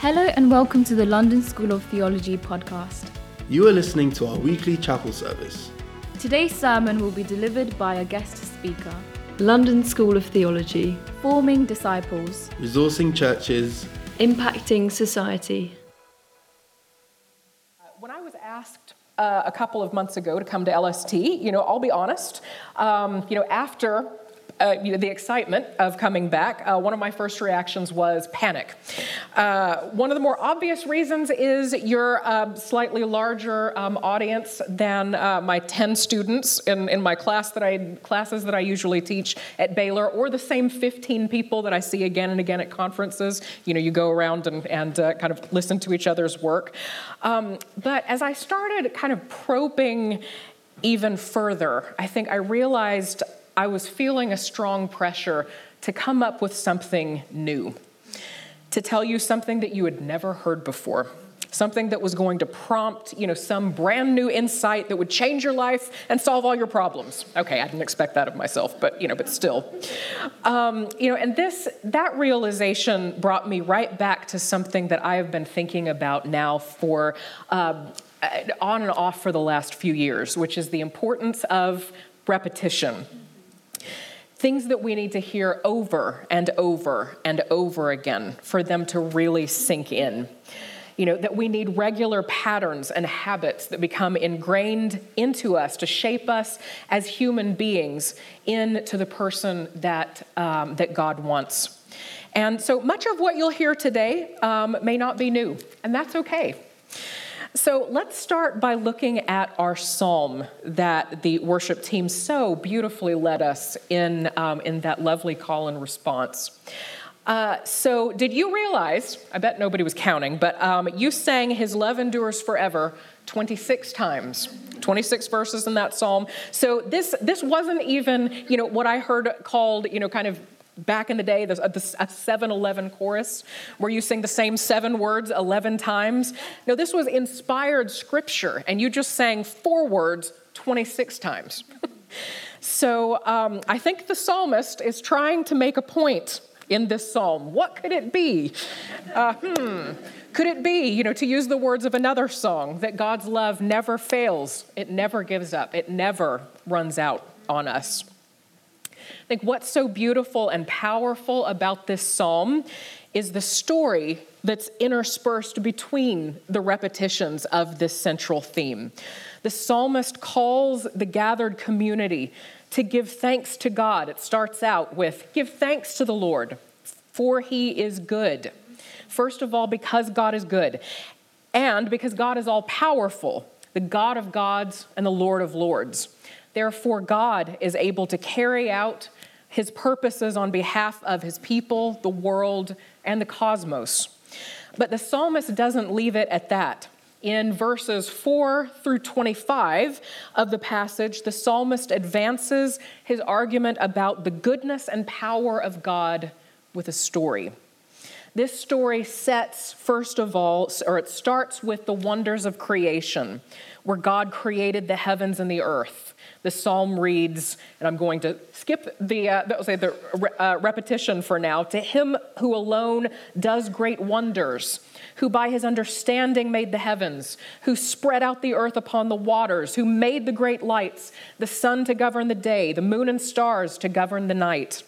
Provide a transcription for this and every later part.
Hello and welcome to the London School of Theology podcast. You are listening to our weekly chapel service. Today's sermon will be delivered by a guest speaker, London School of Theology, forming disciples, resourcing churches, impacting society. When I was asked uh, a couple of months ago to come to LST, you know, I'll be honest, um, you know, after uh, you know, the excitement of coming back, uh, one of my first reactions was panic. Uh, one of the more obvious reasons is your a slightly larger um, audience than uh, my 10 students in, in my class that I, classes that I usually teach at Baylor, or the same 15 people that I see again and again at conferences. You know, you go around and, and uh, kind of listen to each other's work. Um, but as I started kind of probing even further, I think I realized I was feeling a strong pressure to come up with something new, to tell you something that you had never heard before. Something that was going to prompt, you know, some brand new insight that would change your life and solve all your problems. Okay, I didn't expect that of myself, but you know, but still, um, you know, and this that realization brought me right back to something that I have been thinking about now for uh, on and off for the last few years, which is the importance of repetition things that we need to hear over and over and over again for them to really sink in. You know, that we need regular patterns and habits that become ingrained into us to shape us as human beings into the person that, um, that God wants. And so much of what you'll hear today um, may not be new, and that's okay. So let's start by looking at our psalm that the worship team so beautifully led us in, um, in that lovely call and response. Uh, so, did you realize? I bet nobody was counting, but um, you sang His Love Endures Forever 26 times. 26 verses in that psalm. So this this wasn't even, you know, what I heard called, you know, kind of back in the day, there's a 7 11 chorus where you sing the same seven words 11 times. No, this was inspired scripture, and you just sang four words 26 times. so um, I think the psalmist is trying to make a point in this psalm. What could it be? Uh, hmm. Could it be, you know, to use the words of another song, that God's love never fails, it never gives up, it never runs out on us? I think what's so beautiful and powerful about this psalm is the story that's interspersed between the repetitions of this central theme. The psalmist calls the gathered community to give thanks to God. It starts out with, Give thanks to the Lord, for he is good. First of all, because God is good, and because God is all powerful, the God of gods and the Lord of lords. Therefore, God is able to carry out his purposes on behalf of his people, the world, and the cosmos. But the psalmist doesn't leave it at that. In verses 4 through 25 of the passage, the psalmist advances his argument about the goodness and power of God with a story. This story sets, first of all, or it starts with the wonders of creation, where God created the heavens and the earth. The psalm reads, and I'm going to skip the, uh, say the uh, repetition for now. To him who alone does great wonders, who by his understanding made the heavens, who spread out the earth upon the waters, who made the great lights, the sun to govern the day, the moon and stars to govern the night.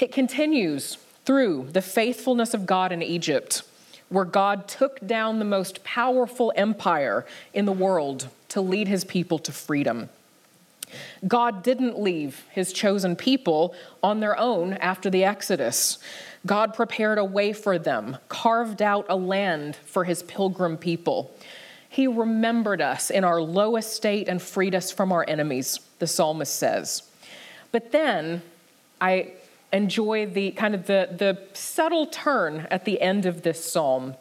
It continues through the faithfulness of God in Egypt, where God took down the most powerful empire in the world to lead his people to freedom. God didn't leave his chosen people on their own after the Exodus. God prepared a way for them, carved out a land for his pilgrim people. He remembered us in our low estate and freed us from our enemies, the psalmist says. But then I enjoy the kind of the, the subtle turn at the end of this psalm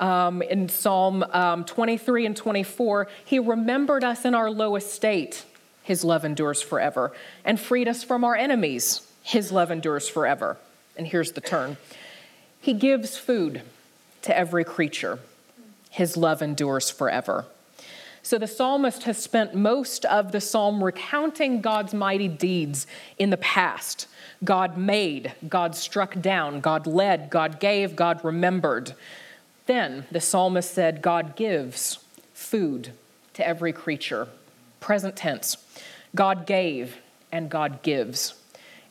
um, in Psalm um, 23 and 24, He remembered us in our low estate. His love endures forever, and freed us from our enemies. His love endures forever. And here's the turn He gives food to every creature. His love endures forever. So the psalmist has spent most of the psalm recounting God's mighty deeds in the past. God made, God struck down, God led, God gave, God remembered. Then the psalmist said, God gives food to every creature. Present tense. God gave and God gives.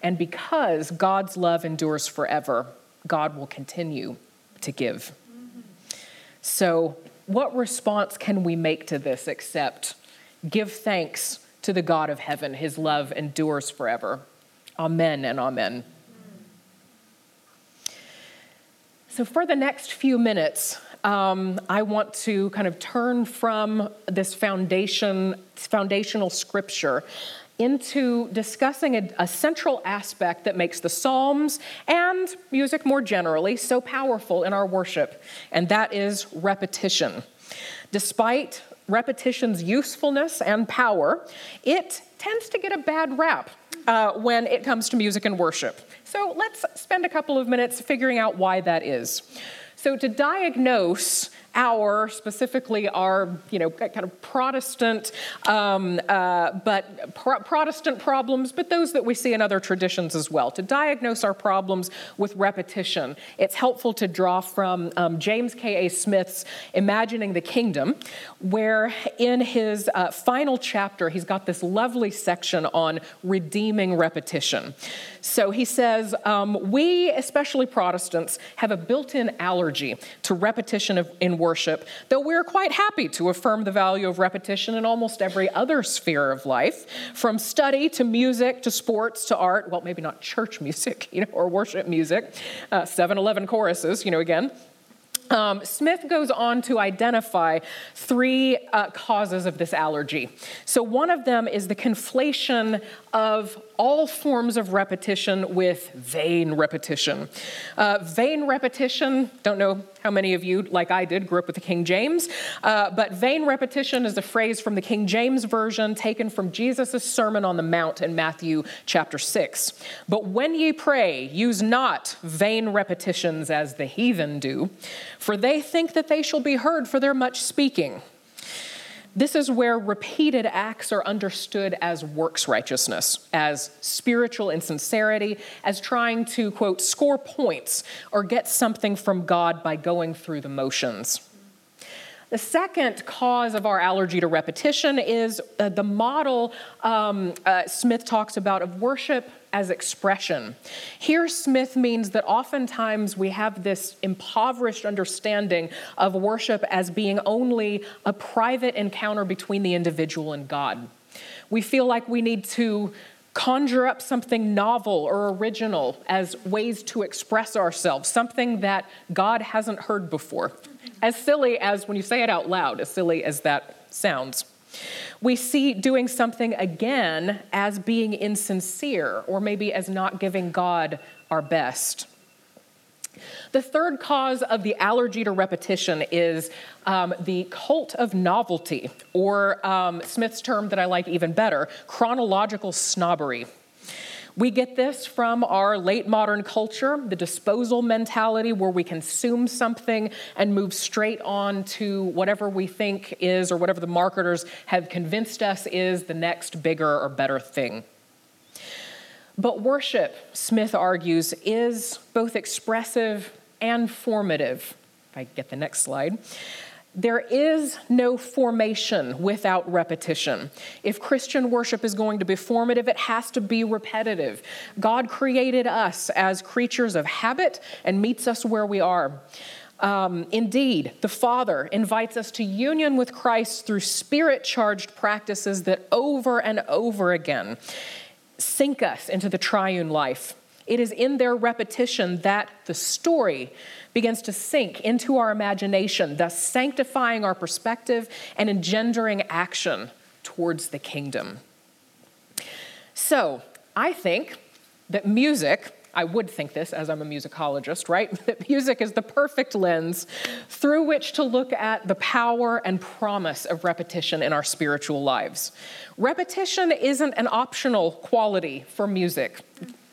And because God's love endures forever, God will continue to give. So, what response can we make to this except give thanks to the God of heaven? His love endures forever. Amen and amen. So, for the next few minutes, um, I want to kind of turn from this foundation, foundational scripture into discussing a, a, central aspect that makes the Psalms and music more generally so powerful in our worship, and that is repetition. Despite repetition's usefulness and power, it tends to get a bad rap uh, when it comes to music and worship. So let's spend a couple of minutes figuring out why that is. So, to diagnose our, specifically our, you know, kind of Protestant, um, uh, but pro- Protestant problems, but those that we see in other traditions as well. To diagnose our problems with repetition, it's helpful to draw from um, James K.A. Smith's Imagining the Kingdom, where in his uh, final chapter, he's got this lovely section on redeeming repetition. So he says, um, We, especially Protestants, have a built in allergy to repetition of, in worship, though we're quite happy to affirm the value of repetition in almost every other sphere of life, from study to music to sports to art. Well, maybe not church music, you know, or worship music, uh, 7 Eleven choruses, you know, again. Um, Smith goes on to identify three uh, causes of this allergy. So, one of them is the conflation of all forms of repetition with vain repetition. Uh, vain repetition, don't know how many of you, like I did, grew up with the King James, uh, but vain repetition is a phrase from the King James Version taken from Jesus' Sermon on the Mount in Matthew chapter 6. But when ye pray, use not vain repetitions as the heathen do, for they think that they shall be heard for their much speaking. This is where repeated acts are understood as works righteousness, as spiritual insincerity, as trying to, quote, score points or get something from God by going through the motions. The second cause of our allergy to repetition is uh, the model um, uh, Smith talks about of worship as expression. Here, Smith means that oftentimes we have this impoverished understanding of worship as being only a private encounter between the individual and God. We feel like we need to conjure up something novel or original as ways to express ourselves, something that God hasn't heard before. As silly as when you say it out loud, as silly as that sounds. We see doing something again as being insincere or maybe as not giving God our best. The third cause of the allergy to repetition is um, the cult of novelty, or um, Smith's term that I like even better, chronological snobbery. We get this from our late modern culture, the disposal mentality where we consume something and move straight on to whatever we think is, or whatever the marketers have convinced us is the next bigger or better thing. But worship, Smith argues, is both expressive and formative. If I get the next slide. There is no formation without repetition. If Christian worship is going to be formative, it has to be repetitive. God created us as creatures of habit and meets us where we are. Um, indeed, the Father invites us to union with Christ through spirit charged practices that over and over again sink us into the triune life. It is in their repetition that the story begins to sink into our imagination, thus sanctifying our perspective and engendering action towards the kingdom. So, I think that music, I would think this as I'm a musicologist, right? That music is the perfect lens through which to look at the power and promise of repetition in our spiritual lives. Repetition isn't an optional quality for music.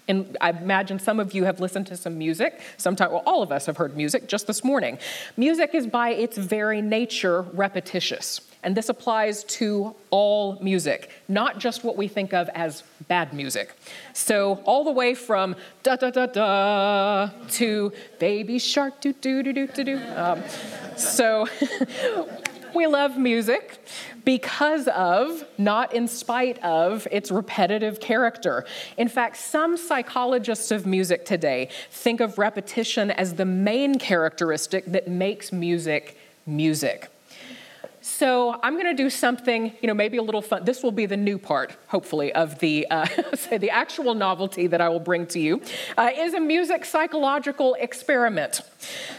And I imagine some of you have listened to some music. Sometimes, well, all of us have heard music just this morning. Music is by its very nature repetitious. And this applies to all music, not just what we think of as bad music. So, all the way from da da da da to baby shark doo doo doo doo doo doo. Um, so, we love music because of, not in spite of, its repetitive character. In fact, some psychologists of music today think of repetition as the main characteristic that makes music music. So I'm going to do something, you know, maybe a little fun. This will be the new part, hopefully, of the uh, say the actual novelty that I will bring to you. Uh, is a music psychological experiment.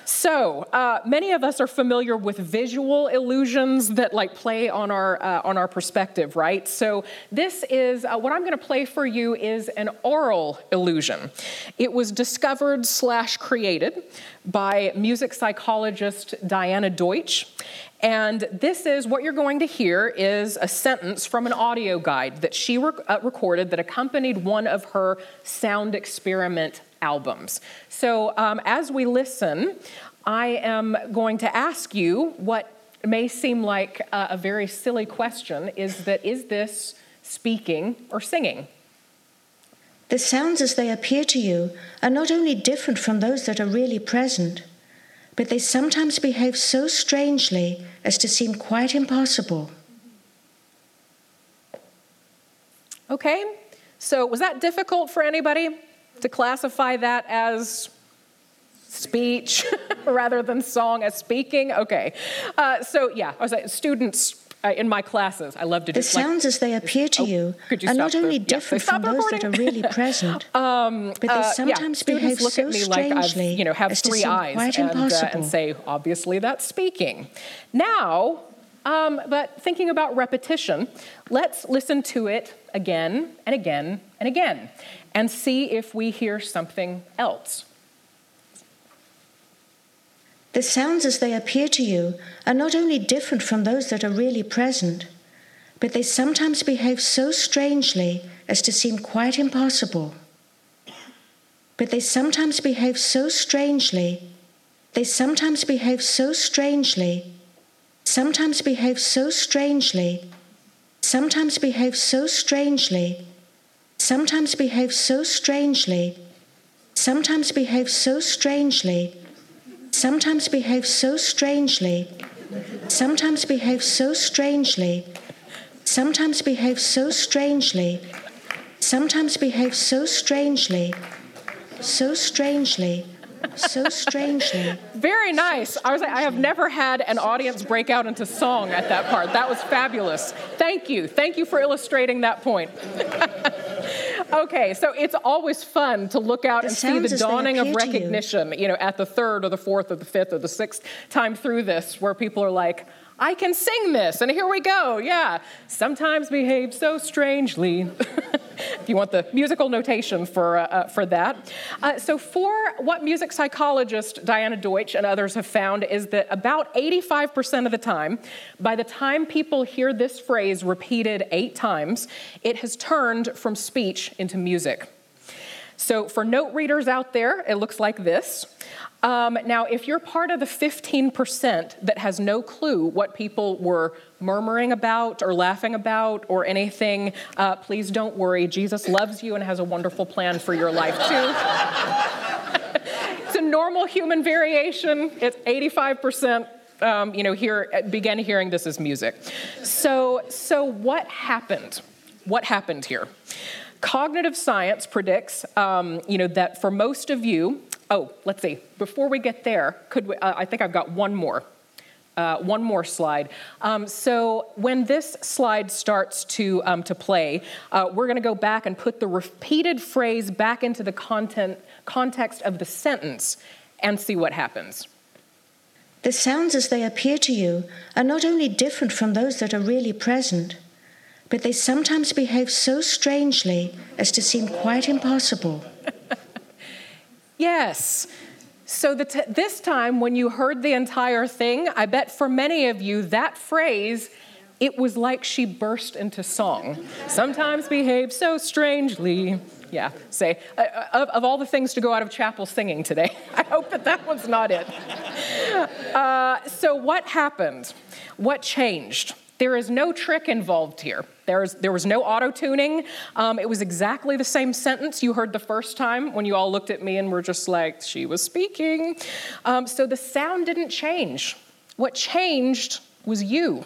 So uh, many of us are familiar with visual illusions that like play on our uh, on our perspective, right? So this is uh, what I'm going to play for you is an aural illusion. It was discovered slash created by music psychologist Diana Deutsch. And this is what you're going to hear is a sentence from an audio guide that she rec- uh, recorded that accompanied one of her sound experiment albums. So um, as we listen, I am going to ask you what may seem like uh, a very silly question is that is this speaking or singing? The sounds as they appear to you are not only different from those that are really present but they sometimes behave so strangely as to seem quite impossible. Okay, so was that difficult for anybody to classify that as speech rather than song as speaking? Okay, uh, so yeah, I was like, students uh, in my classes. I love to do it. the sounds like, as they appear to oh, you you are not the, only yeah, different from those that are really present, um, but they uh, sometimes yeah, behave look so at me strangely like I've, you know, have three eyes and. Uh, and say, obviously, that's speaking. Now, um, but thinking about repetition, let's listen to it again and again and again and see if we hear something else. The sounds as they appear to you are not only different from those that are really present, but they sometimes behave so strangely as to seem quite impossible. But they sometimes behave so strangely, they sometimes behave so strangely, sometimes behave so strangely, sometimes behave so strangely, sometimes behave so strangely, sometimes behave so strangely, sometimes behave so strangely, sometimes behave so strangely sometimes behave so strangely, sometimes behave so strangely, so strangely, so strangely. Very nice. I was like, I have never had an audience break out into song at that part. That was fabulous. Thank you. Thank you for illustrating that point. okay, so it's always fun to look out The and see the sounds as they dawning of to you. recognition, you know, at the third or the fourth or the fifth or the sixth time through this, where people are like, I can sing this, and here we go. Yeah, sometimes behave so strangely. if you want the musical notation for, uh, uh, for that. Uh, so, for what music psychologist Diana Deutsch and others have found is that about 85% of the time, by the time people hear this phrase repeated eight times, it has turned from speech into music. So, for note readers out there, it looks like this. Um, now, if you're part of the 15% that has no clue what people were murmuring about or laughing about or anything, uh, please don't worry. Jesus loves you and has a wonderful plan for your life, too. it's a normal human variation, it's 85%. Um, you know, hear, begin hearing this as music. So, so what happened? What happened here? Cognitive science predicts, um, you know, that for most of you, oh, let's see. Before we get there, could we, uh, I think I've got one more. Uh, one more slide. Um, so when this slide starts to, um, to play, uh, we're going to go back and put the repeated phrase back into the content, context of the sentence and see what happens. The sounds as they appear to you are not only different from those that are really present, but they sometimes behave so strangely as to seem quite impossible. Yes. So t- this time, when you heard the entire thing, I bet for many of you that phrase, it was like she burst into song. Sometimes behave so strangely. Yeah, say, uh, uh, of, of, all the things to go out of chapel singing today, I hope that that one's not it. Uh, so, what happened? What changed? There is no trick involved here. There, is, there was no auto tuning. Um, it was exactly the same sentence you heard the first time when you all looked at me and were just like, she was speaking. Um, so the sound didn't change. What changed was you.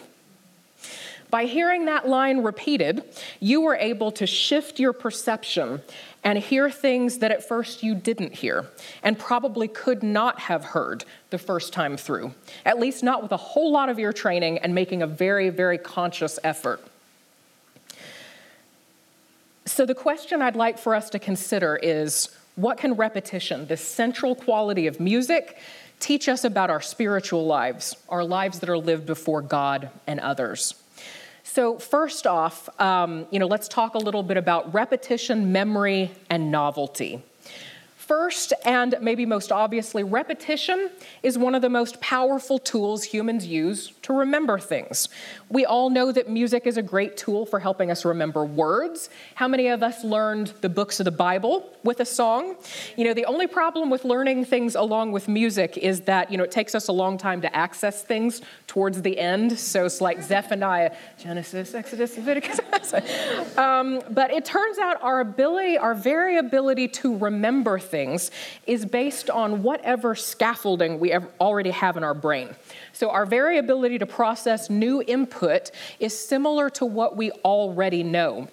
By hearing that line repeated, you were able to shift your perception and hear things that at first you didn't hear and probably could not have heard the first time through, at least not with a whole lot of ear training and making a very, very conscious effort. So, the question I'd like for us to consider is what can repetition, this central quality of music, teach us about our spiritual lives, our lives that are lived before God and others? So, first off, um, you know, let's talk a little bit about repetition, memory, and novelty. First, and maybe most obviously, repetition is one of the most powerful tools humans use to remember things. We all know that music is a great tool for helping us remember words. How many of us learned the books of the Bible with a song? You know, the only problem with learning things along with music is that, you know, it takes us a long time to access things towards the end. So it's like Zephaniah, Genesis, Exodus, Leviticus. um, but it turns out our ability, our very ability to remember things is based on whatever scaffolding we already have in our brain. So our very ability to process new input is similar to what we already know.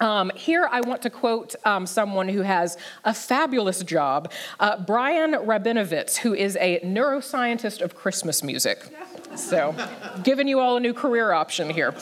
Um, here, I want to quote um, someone who has a fabulous job, uh, Brian Rabinowitz, who is a neuroscientist of Christmas music. So, giving you all a new career option here.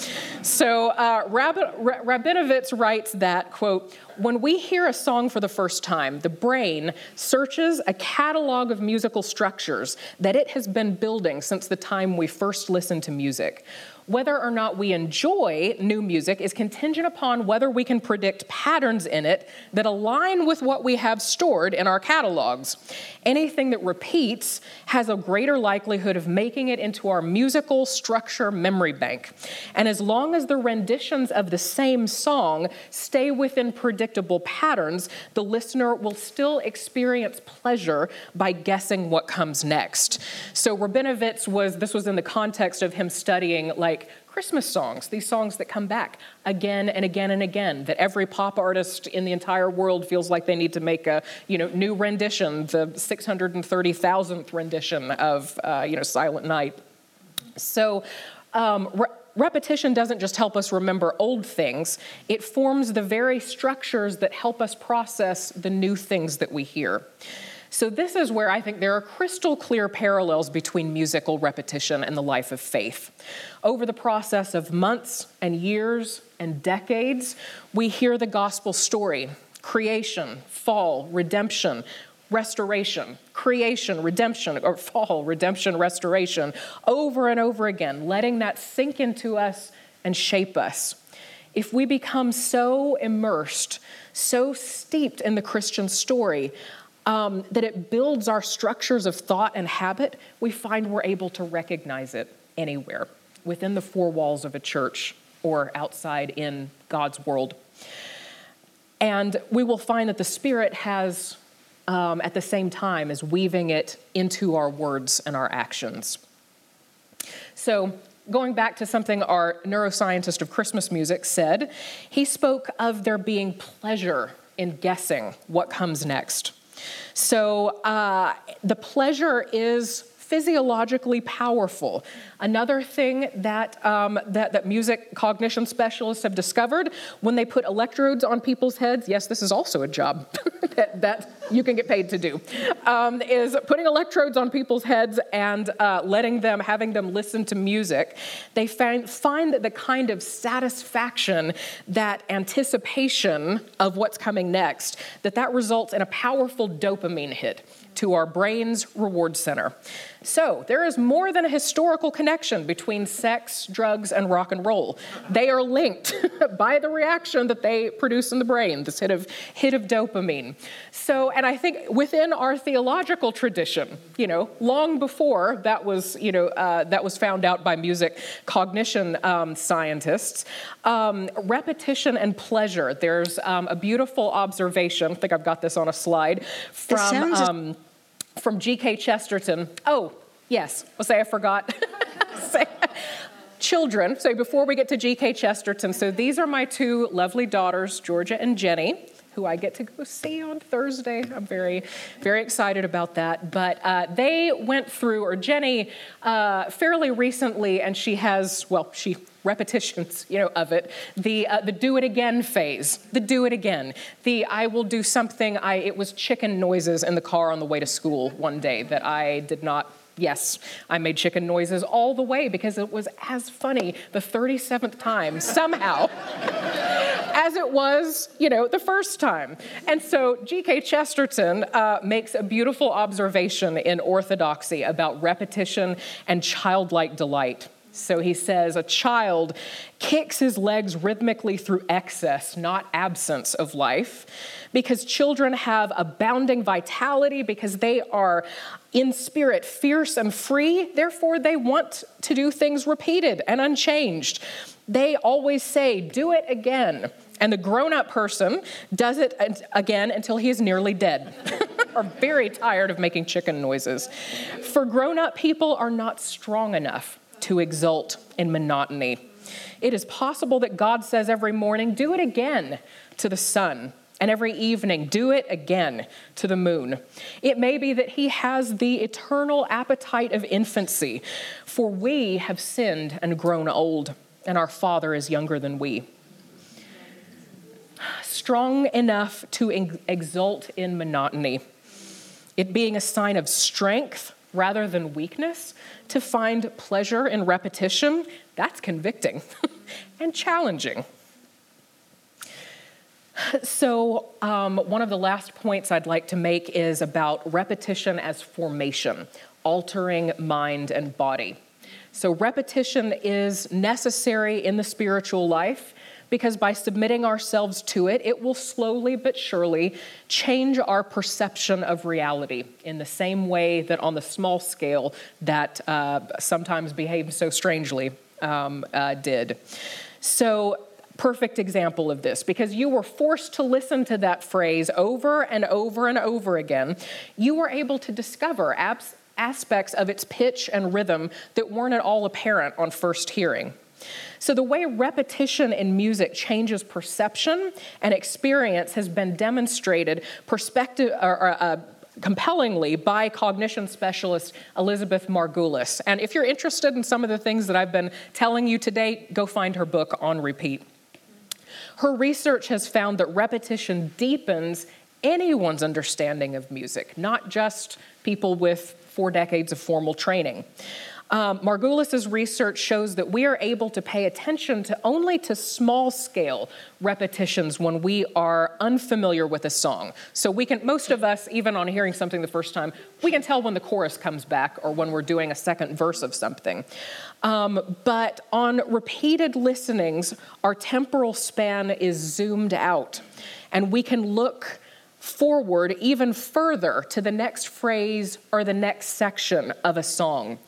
So, uh, Rabinowitz writes that, quote, when we hear a song for the first time, the brain searches a catalog of musical structures that it has been building since the time we first listened to music. Whether or not we enjoy new music is contingent upon whether we can predict patterns in it that align with what we have stored in our catalogs. Anything that repeats has a greater likelihood of making it into our musical structure memory bank. And as long as the renditions of the same song stay within predictable patterns, the listener will still experience pleasure by guessing what comes next. So Rabinowitz was, this was in the context of him studying like Christmas songs, these songs that come back again and again and again, that every pop artist in the entire world feels like they need to make a you know, new rendition, the 630,000th rendition of uh, you know, Silent Night. So, um, re- repetition doesn't just help us remember old things, it forms the very structures that help us process the new things that we hear. So, this is where I think there are crystal clear parallels between musical repetition and the life of faith. Over the process of months and years and decades, we hear the gospel story creation, fall, redemption, restoration, creation, redemption, or fall, redemption, restoration, over and over again, letting that sink into us and shape us. If we become so immersed, so steeped in the Christian story, um, that it builds our structures of thought and habit, we find we're able to recognize it anywhere within the four walls of a church or outside in God's world. And we will find that the Spirit has, um, at the same time, is weaving it into our words and our actions. So, going back to something our neuroscientist of Christmas music said, he spoke of there being pleasure in guessing what comes next. So uh, the pleasure is physiologically powerful. Another thing that, um, that, that, music cognition specialists have discovered when they put electrodes on people's heads, yes, this is also a job that, that, you can get paid to do, um, is putting electrodes on people's heads and uh, letting them, having them listen to music. They find, find that the kind of satisfaction, that anticipation of what's coming next, that that results in a powerful dopamine hit to our brain's reward center. So, there is more than a historical connection between sex, drugs, and rock and roll. They are linked by the reaction that they produce in the brain, this hit of, hit of dopamine. So, and I think within our theological tradition, you know, long before that was, you know, uh, that was found out by music cognition um, scientists, um, repetition and pleasure. There's um, a beautiful observation, I think I've got this on a slide, from um, from G.K. Chesterton. Oh, yes, I'll say I forgot. children. So before we get to G.K. Chesterton, so these are my two lovely daughters, Georgia and Jenny who I get to go see on Thursday. I'm very, very excited about that. But uh, they went through, or Jenny, uh, fairly recently, and she has, well, she repetitions, you know, of it. The uh, the do it again phase, the do it again. The I will do something. I it was chicken noises in the car on the way to school one day that I did not Yes, I made chicken noises all the way because it was as funny the 37th time somehow as it was, you know, the first time. And so G.K. Chesterton uh, makes a beautiful observation in Orthodoxy about repetition and childlike delight. So he says, a child kicks his legs rhythmically through excess, not absence of life, because children have abounding vitality, because they are in spirit fierce and free. Therefore, they want to do things repeated and unchanged. They always say, Do it again. And the grown up person does it again until he is nearly dead or very tired of making chicken noises. For grown up people are not strong enough to exult in monotony. It is possible that God says every morning, do it again to the sun, and every evening, do it again to the moon. It may be that He has the eternal appetite of infancy, for we have sinned and grown old, and our Father is younger than we. Strong enough to exult in monotony, it being a sign of strength rather than weakness, to find pleasure in repetition, that's convicting and challenging. So, um, one of the last points I'd like to make is about repetition as formation, altering mind and body. So, repetition is necessary in the spiritual life because by submitting ourselves to it, it will slowly but surely change our perception of reality in the same way that on the small scale that uh, sometimes behaves so strangely um, uh, did. So, perfect example of this because you were forced to listen to that phrase over and over and over again. You were able to discover abs- aspects of its pitch and rhythm that weren't at all apparent on first hearing. So, the way repetition in music changes perception and experience has been demonstrated perspective, or, uh, compellingly by cognition specialist Elizabeth Margulis. And if you're interested in some of the things that I've been telling you today, go find her book on repeat. Her research has found that repetition deepens anyone's understanding of music, not just people with four decades of formal training. Um, Margulis's research shows that we are able to pay attention to only to small scale repetitions when we are unfamiliar with a song. So we can, most of us, even on hearing something the first time, we can tell when the chorus comes back or when we're doing a second verse of something. Um, but on repeated listenings, our temporal span is zoomed out, and we can look forward even further to the next phrase or the next section of a song.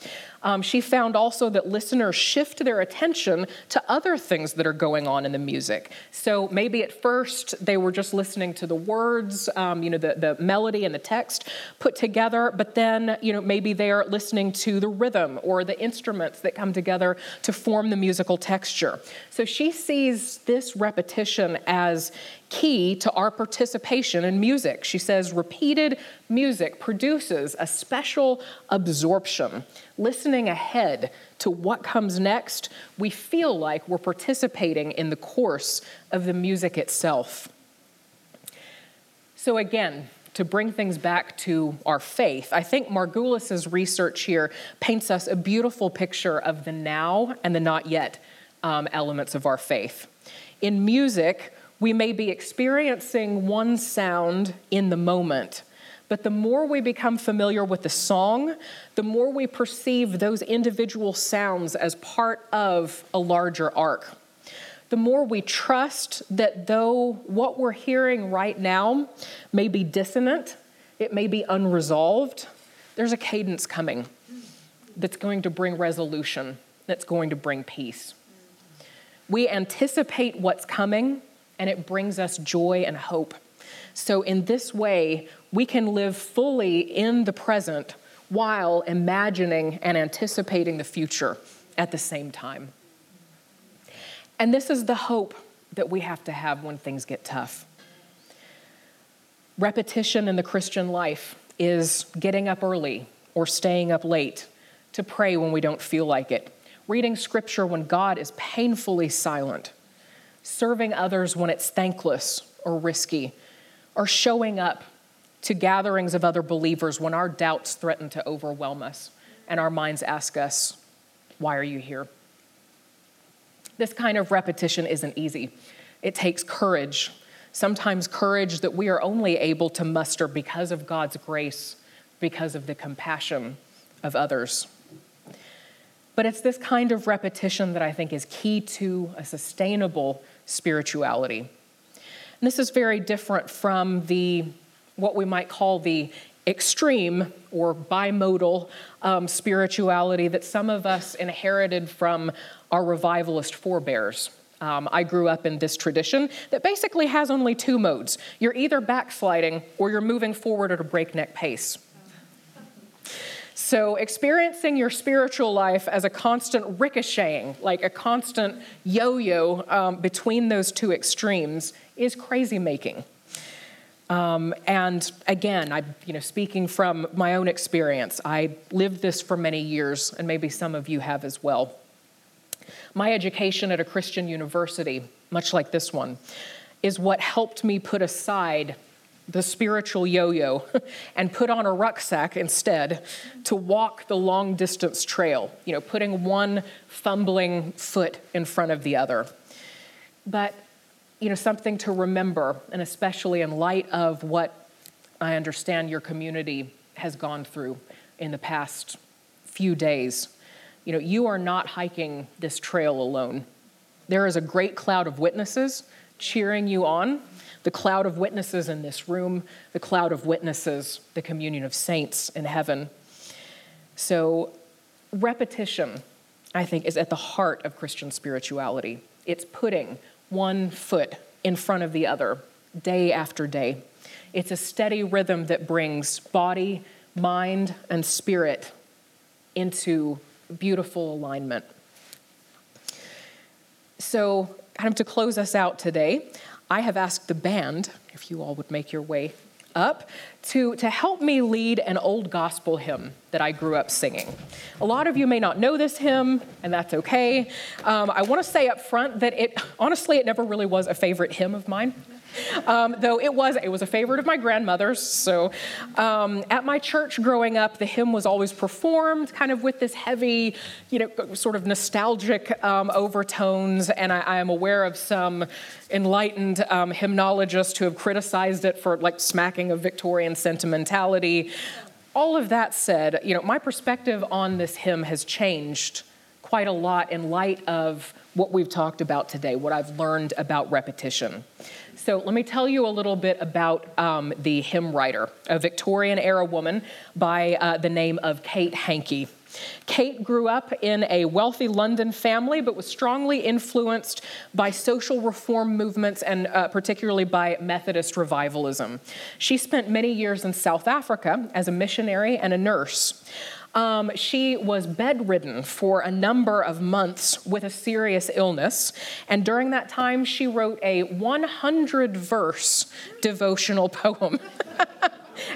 Um, she found also that listeners shift their attention to other things that are going on in the music. So maybe at first they were just listening to the words, um, you know, the, the melody and the text put together, but then, you know, maybe they're listening to the rhythm or the instruments that come together to form the musical texture. So she sees this repetition as key to our participation in music. She says repeated music produces a special absorption. Listening ahead to what comes next, we feel like we're participating in the course of the music itself. So, again, to bring things back to our faith, I think Margulis's research here paints us a beautiful picture of the now and the not yet um, elements of our faith. In music, we may be experiencing one sound in the moment, But the more we become familiar with the song, the more we perceive those individual sounds as part of a larger arc. The more we trust that though what we're hearing right now may be dissonant, it may be unresolved, there's a cadence coming that's going to bring resolution, that's going to bring peace. We anticipate what's coming, and it brings us joy and hope. So, in this way, we can live fully in the present while imagining and anticipating the future at the same time. And this is the hope that we have to have when things get tough. Repetition in the Christian life is getting up early or staying up late to pray when we don't feel like it, reading scripture when God is painfully silent, serving others when it's thankless or risky, or showing up to gatherings of other believers when our doubts threaten to overwhelm us and our minds ask us, Why are you here? This kind of repetition isn't easy. It takes courage, sometimes courage that we are only able to muster because of God's grace, because of the compassion of others. But it's this kind of repetition that I think is key to a sustainable spirituality. And this is very different from the what we might call the extreme or bimodal um, spirituality that some of us inherited from our revivalist forebears. Um, I grew up in this tradition that basically has only two modes you're either backsliding or you're moving forward at a breakneck pace. So, experiencing your spiritual life as a constant ricocheting, like a constant yo yo um, between those two extremes, is crazy making. Um, and again, I, you know, speaking from my own experience, I lived this for many years, and maybe some of you have as well. My education at a Christian university, much like this one, is what helped me put aside the spiritual yo yo and put on a rucksack instead to walk the long distance trail, you know, putting one fumbling foot in front of the other. But you know, something to remember, and especially in light of what I understand your community has gone through in the past few days. You know, you are not hiking this trail alone. There is a great cloud of witnesses cheering you on, the cloud of witnesses in this room, the cloud of witnesses, the communion of saints in heaven. So, repetition, I think, is at the heart of Christian spirituality. It's putting one foot in front of the other, day after day. It's a steady rhythm that brings body, mind, and spirit into beautiful alignment. So, kind of to close us out today, I have asked the band, if you all would make your way up to, to help me lead an old gospel hymn that I grew up singing. A lot of you may not know this hymn, and that's okay. Um, I want to say up front that it, honestly, it never really was a favorite hymn of mine. Um, though it was it was a favorite of my grandmother's. So um, at my church growing up, the hymn was always performed kind of with this heavy, you know, sort of nostalgic um, overtones. And I, I, am aware of some enlightened um, hymnologists who have criticized it for like smacking of Victorian sentimentality. All of that said, you know, my perspective on this hymn has changed quite a lot in light of what we've talked about today, what I've learned about repetition. So, let me tell you a little bit about um, the hymn writer, a Victorian era woman by uh, the name of Kate Hankey. Kate grew up in a wealthy London family, but was strongly influenced by social reform movements and uh, particularly by Methodist revivalism. She spent many years in South Africa as a missionary and a nurse. Um, she was bedridden for a number of months with a serious illness. And during that time, she wrote a 100 verse devotional poem,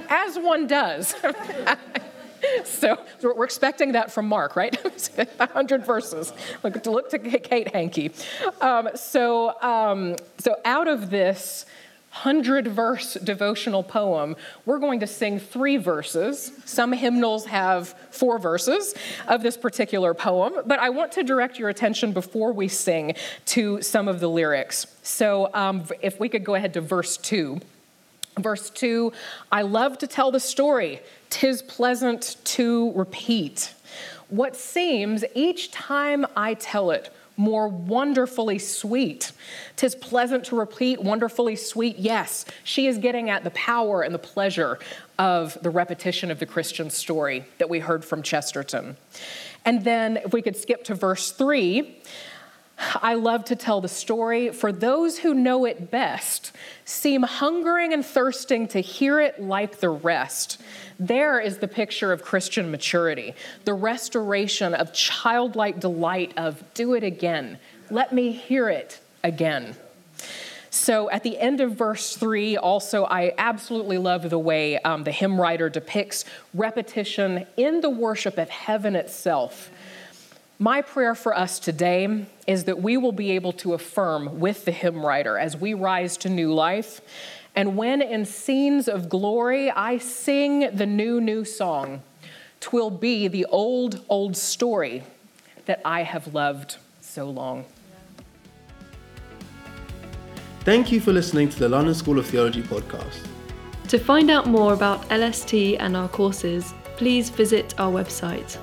as one does. so we're expecting that from Mark, right? 100 verses. Look to look to Kate Hankey. Um, so, um, so out of this 100 verse devotional poem, we're going to sing three verses. Some hymnals have four verses of this particular poem, but I want to direct your attention before we sing to some of the lyrics. So, um, if we could go ahead to verse two. Verse 2 I love to tell the story, tis pleasant to repeat. What seems each time I tell it more wonderfully sweet. Tis pleasant to repeat, wonderfully sweet. Yes, she is getting at the power and the pleasure of the repetition of the Christian story that we heard from Chesterton. And then, if we could skip to verse 3, I love to tell the story. For those who know it best, seem hungering and thirsting to hear it like the rest. There is the picture of Christian maturity, the restoration of childlike delight of do it again. Let me hear it again. So at the end of verse three, also, I absolutely love the way um, the hymn writer depicts repetition in the worship of heaven itself. My prayer for us today is that we will be able to affirm with the hymn writer as we rise to new life. And when in scenes of glory I sing the new, new song, twill be the old, old story that I have loved so long. Thank you for listening to the London School of Theology podcast. To find out more about LST and our courses, please visit our website